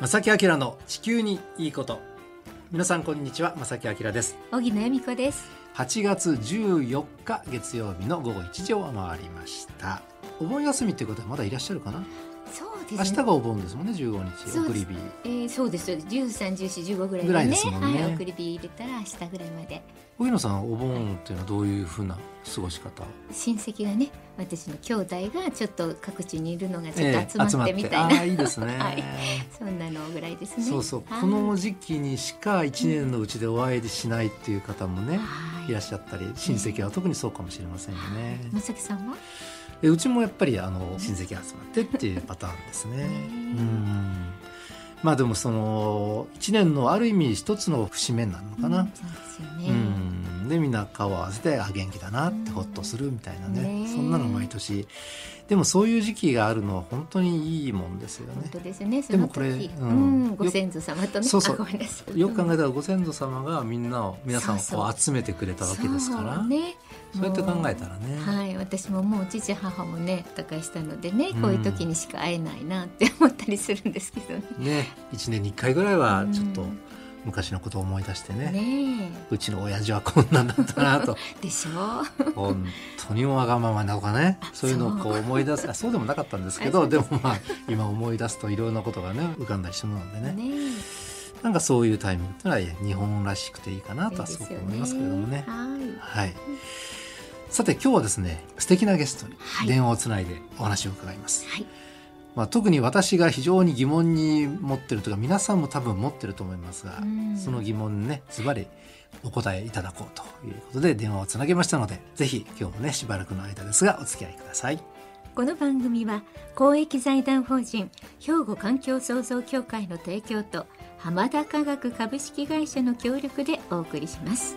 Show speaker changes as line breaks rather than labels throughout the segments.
正木明の地球にいいこと。皆さんこんにちは正木明です。
荻野恵美子です。
8月14日月曜日の午後1時を回りました。お盆休みっていうことはまだいらっしゃるかな？
そうですね。
明日がお盆ですもんね15日送り日。
えー、そうです。よ13、14、15ぐらい
ぐらい
ね
ですもんね。
はい、送り火入れたら明日ぐらいまで。
荻野さんお盆っていうのはどういうふうな過ごし方？
親戚がね私の兄弟がちょっと各地にいるのがちょ
え
っと集まってみたいな、
ああいいですね、
はいそんなのぐらいです。ね
そうそう。
はい
この時期にしか1年のうちでお会いしないっていう方もね、
はい。
いらっしゃったり親戚は特にそうかもしれませんよね、
まさきさんは？
でうちもやっぱりあの親戚集まってっていうパターンですね。うん。まあでもその一年のある意味一つの節目なのかな。
うんそうですよね、
うん、でみんな顔を合わせてあ元気だなって
うん
ほっとするみたいなね、
ね
そんなの毎年。でもそういう時期があるのは本当にいいもんですよね。
本当ですね。
でもこれ
時、
う
うんん、ご先祖様とね
そうそう。よく考えたらご先祖様がみんなを皆さんをこう集めてくれたわけですから。
ね。
そうやって考えたらね、
はい、私ももう父母もね他界したのでね
うん。
こういう時にしか会えないなって思ったりするんですけどね。
ね1年に1回ぐらいはちょっと
うん
昔のことを思い出してね、
ね
うちの親父はこんなんだったなと。
え でしょ。う
本当にわがままなのかねそういうのをこう思い出す。あそうでもなかったんですけどでもまあ今思い出すといろんなことがね浮かんだりするのでね。
ね
なんかそういうタイミングってのは日本らしくていいかなとはすごく思いますけれどもね。
はい。
はい。さて今日はですね素敵なゲストに
はい。
電話をつないでお話を伺います、
はい
まあ、特に私が非常に疑問に持ってるとか皆さんも多分持ってると思いますが、
うん
その疑問にねズバリお答えいただこうということで電話をつなげましたのでぜひ今日もねしばらくの間ですがお付き合いください
この番組は公益財団法人兵庫環境創造協会の提供と浜田科学株式会社の協力でお送りします。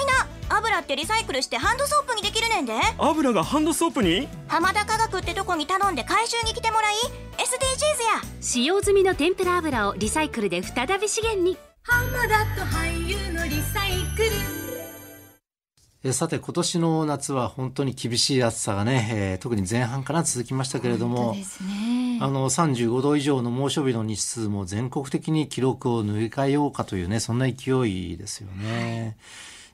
な油ってリサイクルしてハンドソープにできるねんで。
油がハンドソープに？
浜田科学ってとこに頼んで回収に来てもらい SDGs や。
使用済みの天ぷら油をリサイクルで再び資源に。
えさて今年の夏は本当に厳しい暑さがね、えー特に前半から続きましたけれども
本当ですね。
あの35度以上の猛暑日の日数も全国的に記録を塗り替えようかというねそんな勢いですよね。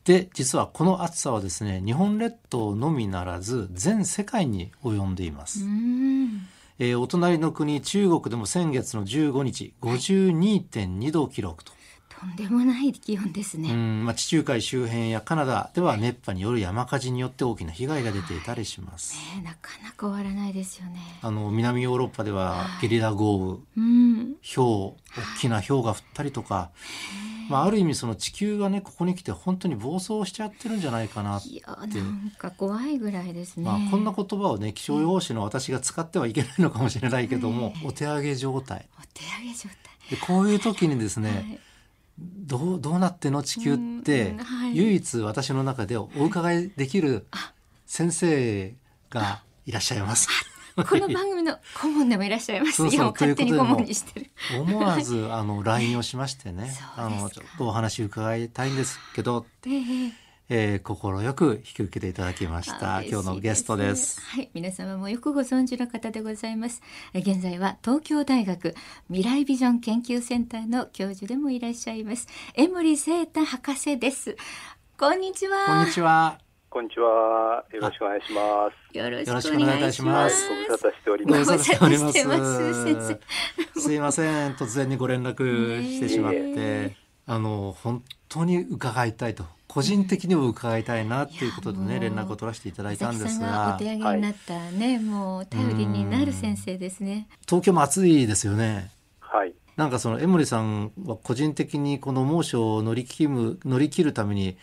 で実はこの暑さはですね日本列島のみならず全世界に及んでいます。
うん。
えーお隣の国中国でも先月の15日52.2度を記録と。
とんでもない気温です
う
ね。
んまあ、地中海周辺やカナダでは熱波による山火事によって大きな被害が出ていたりします。
ねなかなか終わらないですよね。
あの南ヨーロッパではゲリラ豪雨
うん。
氷大きな氷が降ったりとか、まあ、ある意味その地球がねここに来て本当に暴走しちゃってるんじゃないかな、
いやなんか怖いぐらいですね。
まあ、こんな言葉をね気象予報士の私が使ってはいけないのかもしれないけども、お手上げ状態
お手上げ状態。
でこういう時にですね、
はい
どうどうなっての地球って、
うんはい
唯一私の中でお伺いできる先生がいらっしゃいます。
この番組の顧問でもいらっしゃいます。
そうそう
いや 勝手に顧問にしてる。
思わずあの LINE をしましてねあのちょっとお話伺いたいんですけど、
ええ
えー、心よく引き受けていただきました
あ
今日のゲストです。
はい、皆様もよくご存知の方でございます。え現在は東京大学未来ビジョン研究センターの教授でもいらっしゃいます。江森聖太博士です。こんにちは。
こんにちは。
こんにちは。よろしくお願いします。
よろ
し
しくお願い
し
ま。
ますす
ご無沙汰しており
ご
ます。
無沙汰しておりま
す
す。すいません、突然にご連絡してしまって、
ね
あの本当に伺いたいと、個人的にも伺いたいなっていうことでね連絡を取らせていただいたんです
佐々木さんが
が
お手、上げになったね、もう頼りになる先生ですね。
東京も暑いですよね。
はい。
なんかその江森さんは個人的にこの猛暑を乗り切る乗り切るために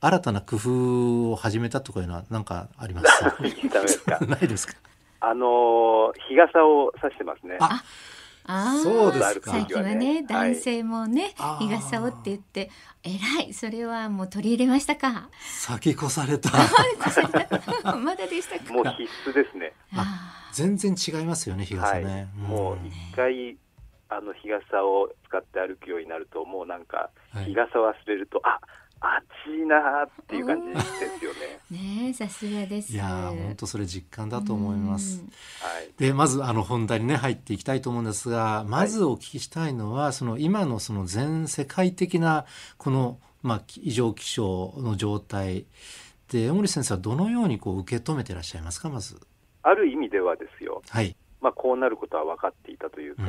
新たな工夫を始めたとかいうのは何かあります？ないですか？
あの日傘を差してますね。
あ
あ
そうですか
最近はね
はい
男性もね、
あー
日傘をって言って偉いそれはもう取り入れましたか？
先越された。
まだでしたか？
もう必須ですね。
あ
全然違いますよね、日
はい
傘ね。。ん
もう一回あの日傘を使って歩くようになるともうなんか
はい
日傘忘れると、あ暑いなーっていう感じですよね。
ーねえさすがです
いやー本当それ実感だと思います。
はい。
でまずあの本題にね入っていきたいと思うんですがまずお聞きしたいのは、その今のその全世界的なこの、まあ、異常気象の状態で江森先生はどのようにこう受け止めていらっしゃいますかまず。
ある意味ではですよ。
はい。
まあこうなることは分かっていたというか、
う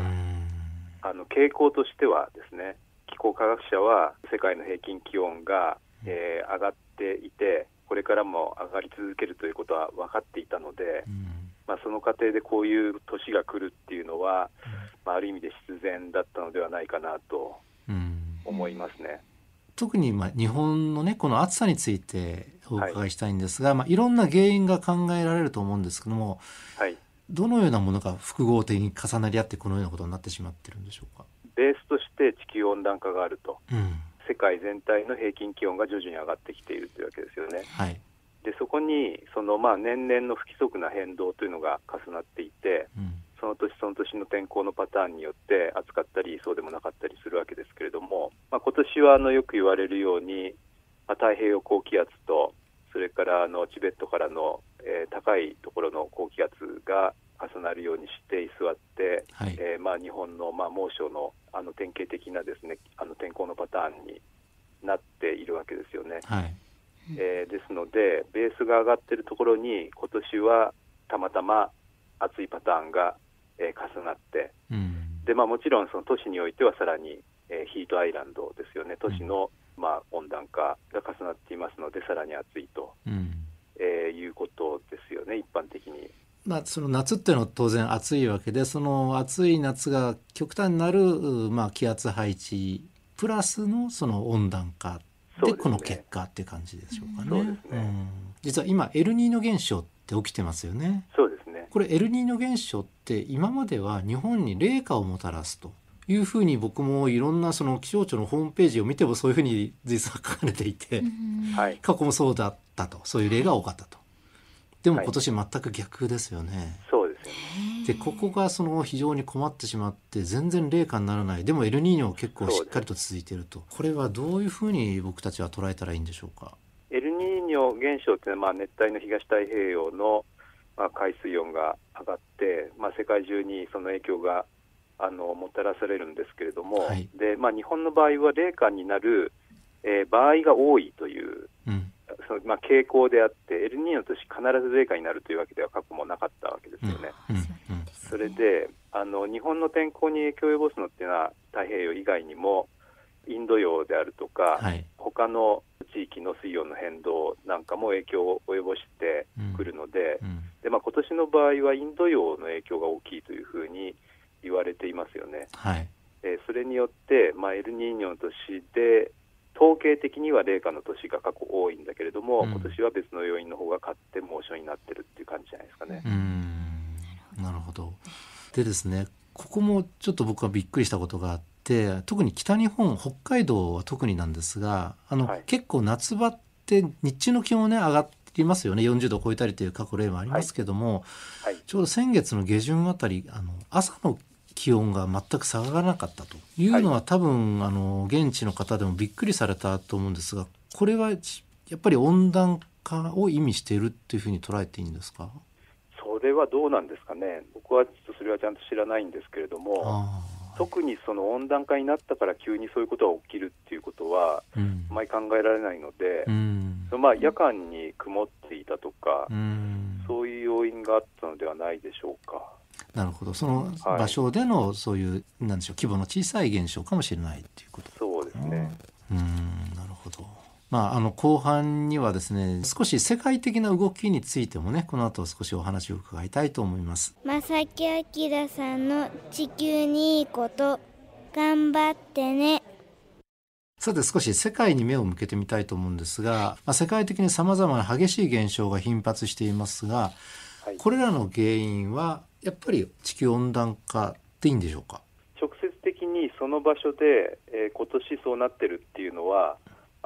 あの傾向としてはですね気候科学者は世界の平均気温が、えー上がっていてこれからも上がり続けるということは分かっていたので、
うん。
まあ、その過程でこういう年が来るっていうのは、まあ、ある意味で必然だったのではないかなと
うん。
思いますね。
特にまあ日本のねこの暑さについてお伺いしたいんですが、い。まあ、いろんな原因が考えられると思うんですけども
はい、
どのようなものが複合的に重なり合ってこのようなことになってしまってるんでしょうか？
ベースとして地球温暖化があると。
うん。
世界全体の平均気温が徐々に上がってきているというわけですよね。
はい。
でそこにそのまあ年々の不規則な変動というのが重なっていて
うん。
その年その年の天候のパターンによって暑かったりそうでもなかったりするわけですけれども、まあ、今年はあのよく言われるように、まあ、太平洋高気圧とそれからあのチベットからの、えー高いところの高気圧が重なるようにして居座って、
はい。
えーまあ、日本のまあ猛暑のあの典型的なですねあの天候のパターンになっているわけですよね。
はい。
えーですので、ベースが上がっているところに、今年はたまたま暑いパターンが、えー重なって、
うん。
でまあ、もちろんその都市においてはさらに、えーヒートアイランドですよね、都市の、まあ、温暖化が重なっていますので、さらに暑いと、
うん
えーいうことですよね、一般的に。
まあ、その夏っていうのは当然暑いわけでその暑い夏が極端になる、うまあ、気圧配置プラスのその温暖化
で
この結果っていう感じでしょうかね。
そうですね
ん実は今エルニーニョ現象って起きてますよね。
そうですね。
これエルニーニョ現象って今までは日本に冷夏をもたらすというふうに僕もいろんなその気象庁のホームページを見てもそういうふうに実は書かれていて、
はい。
過去もそうだったとそういう例が多かったと。でも
はい
今年全く逆ですよね。
そうですよね。
でここがその非常に困ってしまって全然冷夏にならないでもエルニーニョ結構しっかりと続いているとこれはどういうふうに僕たちは捉えたらいいんでしょうか？
エルニーニョ現象というのは、まあ、熱帯の東太平洋の、まあ、海水温が上がって、まあ、世界中にその影響があのもたらされるんですけれども、
はい。
でまあ、日本の場合は冷夏になる、えー場合が多いという
うん。
その、まあ、傾向であって、エルニーニョとして必ず冷夏になるというわけでは過去もなかったわけです
うん
よね。
うん。うん。
それであの日本の天候に影響を及ぼすのっていうのは太平洋以外にもインド洋であるとか、
はい。
他の地域の水温の変動なんかも影響を及ぼしてくるので,、
うん。
でまあ、今年の場合はインド洋の影響が大きいというふうに言われていますよね。
はい
えーそれによって、まあ、エルニーニョの年で統計的には冷夏の年が過去多いんだけれども、
うん
今年は別の要因の方が勝って猛暑になってるっていう感じじゃないですかね。
うーんなるほど。でですねここもちょっと僕はびっくりしたことがあって特に北日本北海道は特になんですがあの、
はい
結構夏場って日中の気温はね上がっていますよね。40度を超えたりという過去例もありますけども、
はい。
ちょうど先月の下旬あたりあの朝の気温が全く下がらなかったというのは、多分あの現地の方でもびっくりされたと思うんですがこれはやっぱり温暖化を意味しているっていうふうに捉えていいんですか？
それはどうなんですかね、僕はちょっとそれはちゃんと知らないんですけれども、
あ
特にその温暖化になったから急にそういうことが起きるっていうことは、
ん。
あまり考えられないので、
うん。
まあ、夜間に曇っていたとか、
うん。
そういう要因があったのではないでしょうか。
なるほど。その
はい。
場所でのそういう、なんでしょう規模の小さい現象かもしれないっていうこと。
そうですね。
うん。なるほど。まあ、あの後半にはですね少し世界的な動きについてもねこの後少しお話を伺いたいと思います。
正木明さんの地球にいいこと頑張ってね。
さて少し世界に目を向けてみたいと思うんですが、まあ、世界的に様々な激しい現象が頻発していますが、
はい。
これらの原因はやっぱり地球温暖化でいいんでしょうか？
直接的にその場所で、えー今年そうなってるっていうのは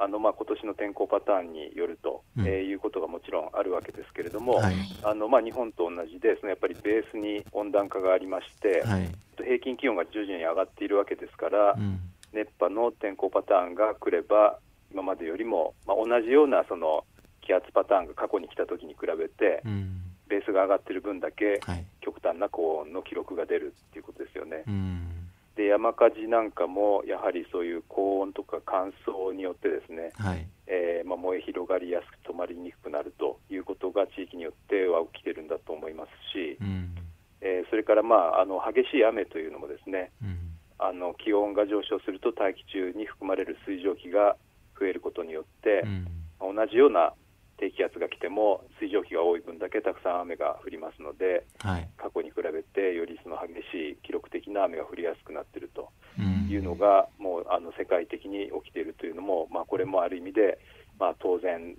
あの、まあ、今年の天候パターンによると、
うん。
えーいうことがもちろんあるわけですけれども、
はい。
あのまあ、日本と同じでそのやっぱりベースに温暖化がありまして、
はい、
平均気温が徐々に上がっているわけですから、
うん。
熱波の天候パターンが来れば今までよりも、まあ、同じようなその気圧パターンが過去に来た時に比べて、
うん。
ベースが上がっている分だけ
はい。
極端な高温の記録が出るっていうことですよね。
うん
で山火事なんかもやはりそういう高温とか乾燥によってですね、
はい。
えーまあ、燃え広がりやすく止まりにくくなるということが地域によっては起きてるんだと思いますし、
うん。
えーそれから、まあ、あの激しい雨というのもですね
うん。
あの気温が上昇すると大気中に含まれる水蒸気が増えることによって
う、ん。
同じような低気圧がも水蒸気が多い分だけたくさん雨が降りますので
はい。
過去に比べてよりその激しい記録的な雨が降りやすくなっていると
うん。
いうのがもうあの世界的に起きているというのも、まあ、これもある意味で、まあ、当然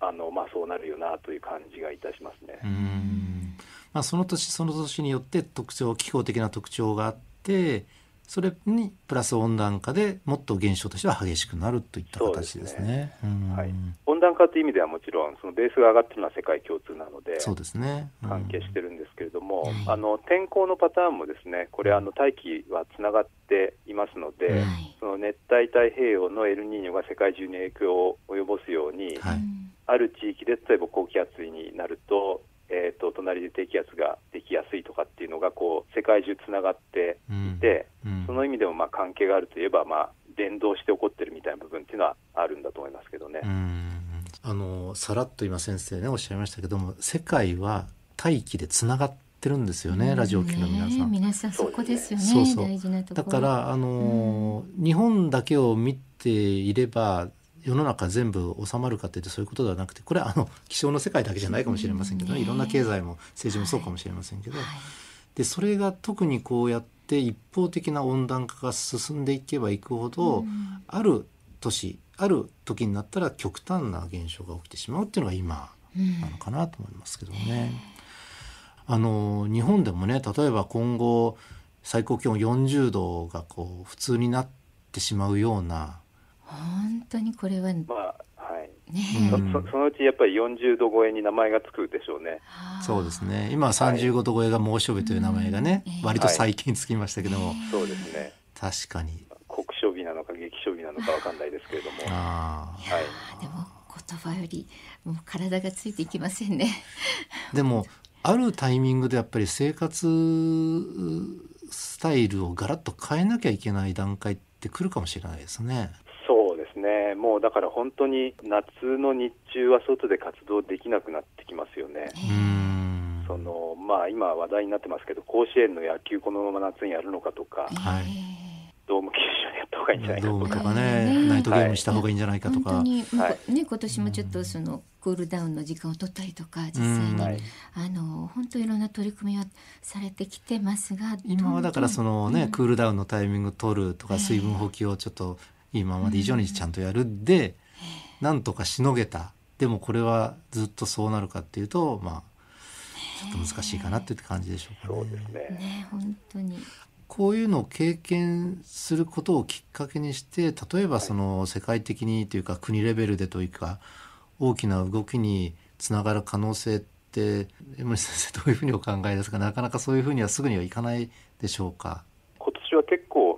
あの、まあ、そうなるよなという感じがいたしますね。
うん。まあ、その年その年によって特徴気候的な特徴があってそれにプラス温暖化でもっと現象としては激しくなるといった形ですね。うん。
はい、温暖化という意味ではもちろんそのベースが上がっているのは世界共通なので
そうですね。うん
関係してるんですけれども、あの天候のパターンもですねこれあの大気はつながっていますので、
うん。
その熱帯太平洋のエルニーニョが世界中に影響を及ぼすように、
はい。
ある地域で例えば高気圧になると,、えー、と隣で低気圧ができやすいとかっていうのがこう世界中つながっていて、
うん。
その意味でもまあ関係があるといえば、まあ、連動して起こってるみたいな部分っていうのはあるんだと思いますけどね。
うん。あのさらっと今先生ねおっしゃいましたけども世界は大気でつながってるんですよね、ラジオ機の皆さん。
ね皆さんそこですよね
そうそう。
大事なところ。
だからあのー日本だけを見ていれば世の中全部収まるかっていうとそういうことではなくてこれはあの気象の世界だけじゃないかもしれませんけどね、いろんな経済も政治もそうかもしれませんけど、でそれが特にこうやって一方的な温暖化が進んでいけばいくほど、ある年ある時になったら極端な現象が起きてしまうっていうのが今なのかなと思いますけどね。あの日本でもね例えば今後最高気温40度がこう普通になってしまうような、
本当にこれはね
まあはい。
え。
うん
そそそのうちやっぱり40度超えに名前がつくでしょうね。
そうですね。今は35度超えが猛暑日という名前がね、
うん
割と最近つきましたけども、
そうですね。
確かに。
酷暑日なのか激暑日なのかわかんないですけれども、
あ
い。やーでも言葉よりもう体がついていきませんね。
ーでもあるタイミングでやっぱり生活スタイルをガラッと変えなきゃいけない段階って来るかもしれないですね。
もうだから本当に夏の日中は外で活動できなくなってきますよね。
うーん。
そのまあ、今話題になってますけど、甲子園の野球、このまま夏にやるのかとか、
はい。
ドーム球場でやった方がいいんじゃないかとか、
か
ね
ね。ナイトゲームした方がいいんじゃないかとか、
本当に、
はい
ね今年もちょっとそのクールダウンの時間を取ったりとか実際に、あの本当いろんな取り組みはされてきてますが
今はだからそのね、
うん
クールダウンのタイミング取るとか
ええ
水分補給をちょっと今まで以上にちゃんとやるで、なんとかしのげたでもこれはずっとそうなるかっていうとまあちょっと難しいかなっていう感じでしょうかね。
そうですね。
ね本当に
こういうのを経験することをきっかけにして例えばその世界的にというか国レベルでというか大きな動きにつながる可能性って江森先生どういうふうにお考えですか？なかなかそういうふうにはすぐにはいかないでしょうか？
今年は結構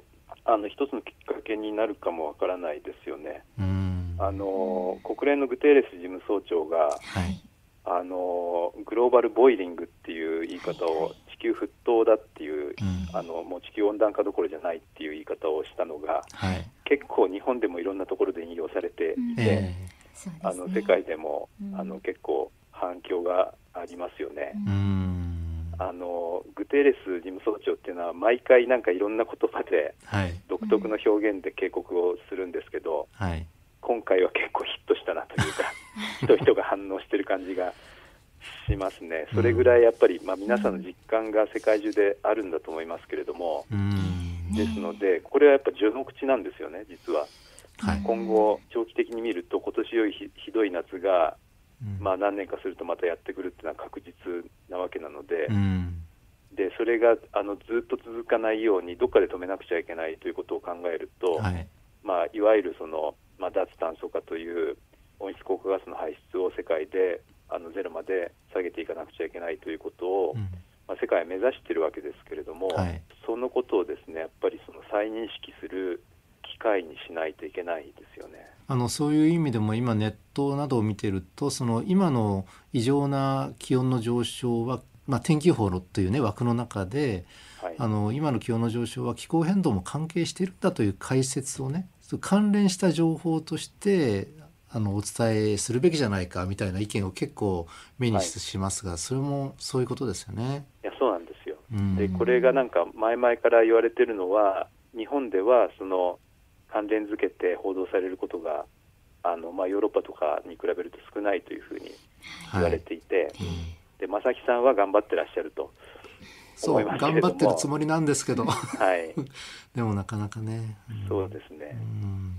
あの一つのきっかけになるかもわからないですよね。
うん。
あの国連のグテーレス事務総長が
はい。
あのグローバルボイリングっていう言い方を地球沸騰だっていう、
うん。
あのもう地球温暖化どころじゃないっていう言い方をしたのが
はい。
結構日本でもいろんなところで引用されていて、
うですね。
あの世界でも、
うん。
あの結構反響がありますよね。
えうん
あのグテーレス事務総長っていうのは毎回なんかいろんな言葉で
はい
独特の表現で警告をするんですけど、
はい
今回は結構ヒットしたなというか 人々が反応してる感じがしますね。それぐらいやっぱり、まあ、皆さんの実感が世界中であるんだと思いますけれども、
うん
ですのでこれはやっぱ序の口なんですよね実は。
はい
今後長期的に見ると今年よりひひどい夏が
うん。
まあ、何年かするとまたやってくるっていうのは確実なわけなので,、
うん。
でそれがあのずっと続かないようにどっかで止めなくちゃいけないということを考えると、
はい。
まあ、いわゆるその、まあ、脱炭素化という温室効果ガスの排出を世界であのゼロまで下げていかなくちゃいけないということを、
うん。
まあ、世界は目指しているわけですけれども、
はい。
そのことをですねやっぱりその再認識する機会にしないといけないですよね。
あのそういう意味でも今ネットなどを見てるとその今の異常な気温の上昇は、まあ、天気予報のというね枠の中で
はい
あの今の気温の上昇は気候変動も関係しているんだという解説をね関連した情報としてあのお伝えするべきじゃないかみたいな意見を結構目にししますが、それもそういうことですよね。
いやそうなんですよ
うん
でこれがなんか前々から言われてるのは日本ではその関連づけて報道されることがあの、まあ、ヨーロッパとかに比べると少ないというふうに言われていて、で正木さんは頑張ってらっしゃると
そう頑張ってるつもりなんですけど。
はい。
でもなかなかね。ん。
そうですね、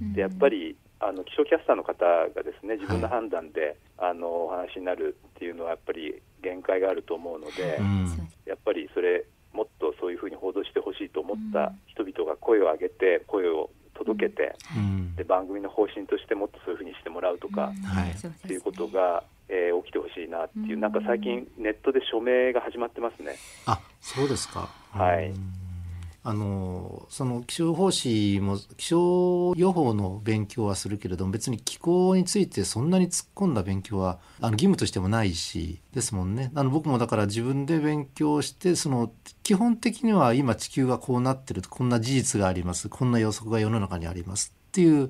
うん。
でやっぱりあの気象キャスターの方がですね自分の判断で、あのお話になるっていうのはやっぱり限界があると思うので、
うん。
やっぱりそれもっとそういうふうに報道してほしいと思った人々が声を上げて声を届けて、
うん。
で番組の方針としてもっとそういうふうにしてもらうとか、っていうことが、えー起きてほしいなっていう、
うん。
なんか最近ネットで署名が始まってますね。
あそうですか。
はい。
うんあのその気象報士も気象予報の勉強はするけれども別に気候についてそんなに突っ込んだ勉強はあの義務としてもないしですもんねあの僕もだから自分で勉強してその基本的には今地球がこうなってるこんな事実がありますこんな予測が世の中にありますっていう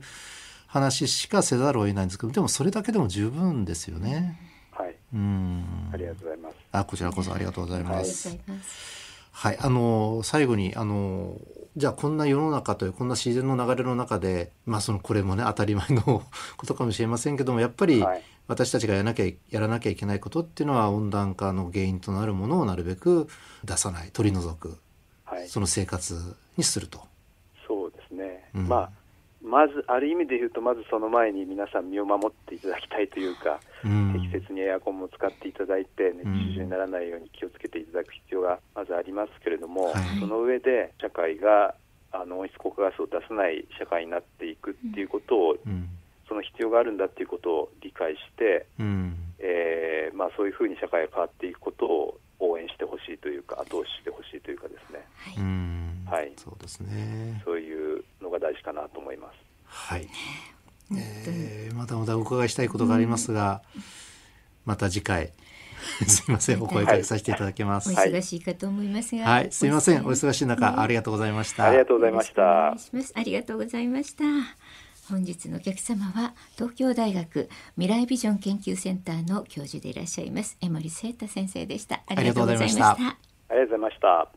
話しかせざるを得ないんですけどでもそれだけでも十分ですよね。
はい、
うん
ありがとうございます。
あこちらこそありがとうございま
ありがとう
す。
ございます。
はい、あの最後にあのじゃあこんな世の中というこんな自然の流れの中で、まあ、そのこれもね当たり前の ことかもしれませんけどもやっぱり
はい。
私たちがやらなきゃやらなきゃいけないことっていうのは温暖化の原因となるものをなるべく出さない取り除く
はい、
その生活にすると。
そうですね、
うん。
まあまずある意味で言うとまずその前に皆さん身を守っていただきたいというか、
うん。
適切にエアコンも使っていただいて熱中症にならないように気をつけていただく必要がまずありますけれども、
はい。
その上で社会があの温室効果ガスを出さない社会になっていくっていうことを、
うん。
その必要があるんだっていうことを理解して、
うん。
えーまあ、そういうふうに社会が変わっていくことを応援してほしいというか後押ししてほしいというかですね。
うん。
はい。
そうですね。
そういうのが大事かなと思います。
はい、えーまだまだお伺いしたいことがありますが、また次回 すいませんお声かけさせていただきます。
お忙しいかと思いますが、
はい、すみません。お
忙
忙しい中、ありがとうございました。
ありがとうございました
い。します。ありがとうございました。本日のお客様は東京大学未来ビジョン研究センターの教授でいらっしゃいます江森聖太先生でした。ありがとうございました。
ありがとうございました。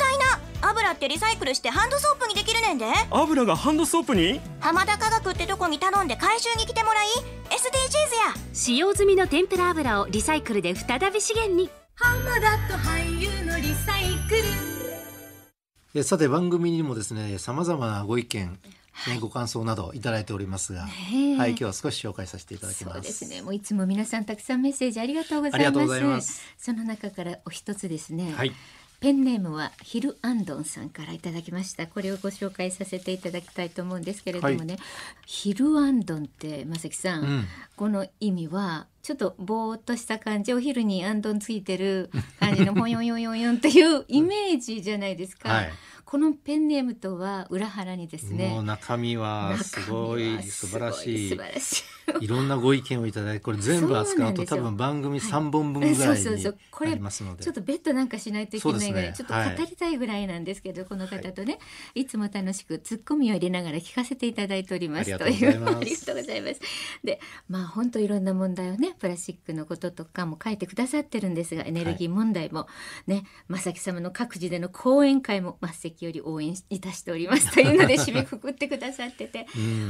油ってリサイクルしてハンドソープにできるねんで。
油がハンドソープに？
浜田科学ってとこに頼んで回収に来てもらい SDGs や。
使用済みの天ぷら油をリサイクルで再び資源に。
えさて番組にもですね、さまざまなご意見、ねご感想などいただいておりますが、はい、今日は少し紹介させていただきます。
そうですね。もういつも皆さんたくさんメッセージありがとうございます。
ありがとうございます。
その中からお一つですね。
はい、
ペンネームはヒルアンドンさんからいただきました。これをご紹介させていただきたいと思うんですけれどもね、ヒルアンドンってまさきさん、
うん。
この意味はちょっとぼーっとした感じ、お昼にアンドンついてる 感じのポヨンヨンヨンヨンっていうイメージじゃないですか。
はい。
このペンネームとは裏腹にですね。
もう中身はすごい素晴らしい。
素晴らしい
いろんなご意見をいただいてこれ全部扱うと多分番組3本分ぐらいになりますので。
ちょっとベッドなんかしないといけないぐらい、
ね、
ちょっと語りたいぐらいなんですけど、はい、この方とねいつも楽しくツッコミを入れながら聞かせていただいておりますというありがとうございます。でまあ本当いろんな問題をねプラスチックのこととかも書いてくださってるんですがエネルギー問題もね、はい、正樹様の各自での講演会も末席より応援いたしておりますというので 締めくくってくださってて。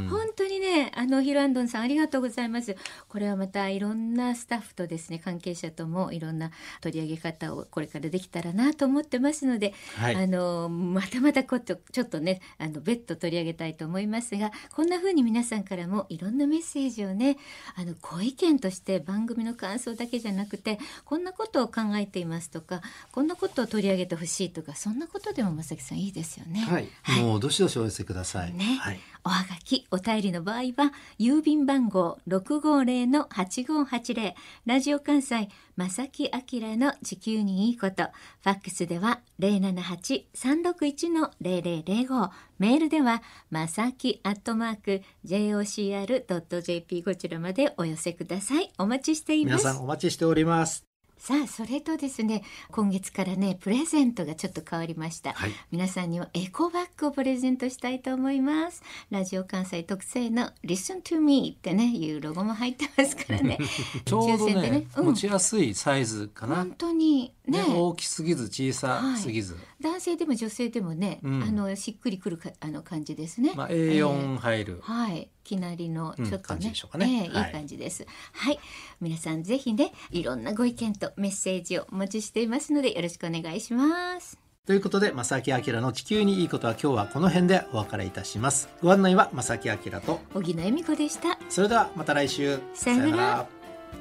本当にねあのヒロアンドンさんありがとうございます。これはまたいろんなスタッフとですね関係者ともいろんな取り上げ方をこれからできたらなと思ってますので、はい、あのまたまたこちょちょっとねあの別途取り上げたいと思いますがこんな風に皆さんからもいろんなメッセージをねあのご意見として番組の感想だけじゃなくてこんなことを考えていますとかこんなことを取り上げてほしいとかそんなことでも正木さんいいですよね。
はい、はい、もうどしどしお寄せください。
ね、はい、おはがきお便りの場合は郵便番号六五零の八五八零。ラジオ関西正木明の地球にいいこと。ファックスでは零七八三六一の零零零五。メールでは正木アットマーク jocr ドット jp こちらまでお寄せください。お待ちしています。
皆さんお待ちしております。
さあそれとですね今月からねプレゼントがちょっと変わりました、はい、皆さんにはエコバッグをプレゼントしたいと思います。ラジオ関西特製の Listen to me ってねいうロゴも入ってますからね。
ちょうどね、ね。うん、持ちやすいサイズかな。
本当にね。
大きすぎず小さすぎず、はい、
男性でも女性でもね、うん、あのしっくりくるかあの感じですね、
まあ、A4 入る、
えー、はいきなりのちょっとね。うん、ね。えー、い。い感じです、はい、皆さんぜひねいろんなご意見とメッセージをお待ちしていますのでよろしくお願いします。
ということで正木明の地球にいいことは今日はこの辺でお別れいたします。ご案内は正木明と。
小木恵美子でした。
それではまた来週。
さよなら。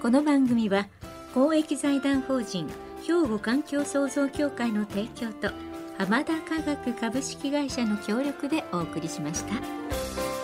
この番組は公益財団法人兵庫環境創造協会の提供と浜田科学株式会社の協力でお送りしました。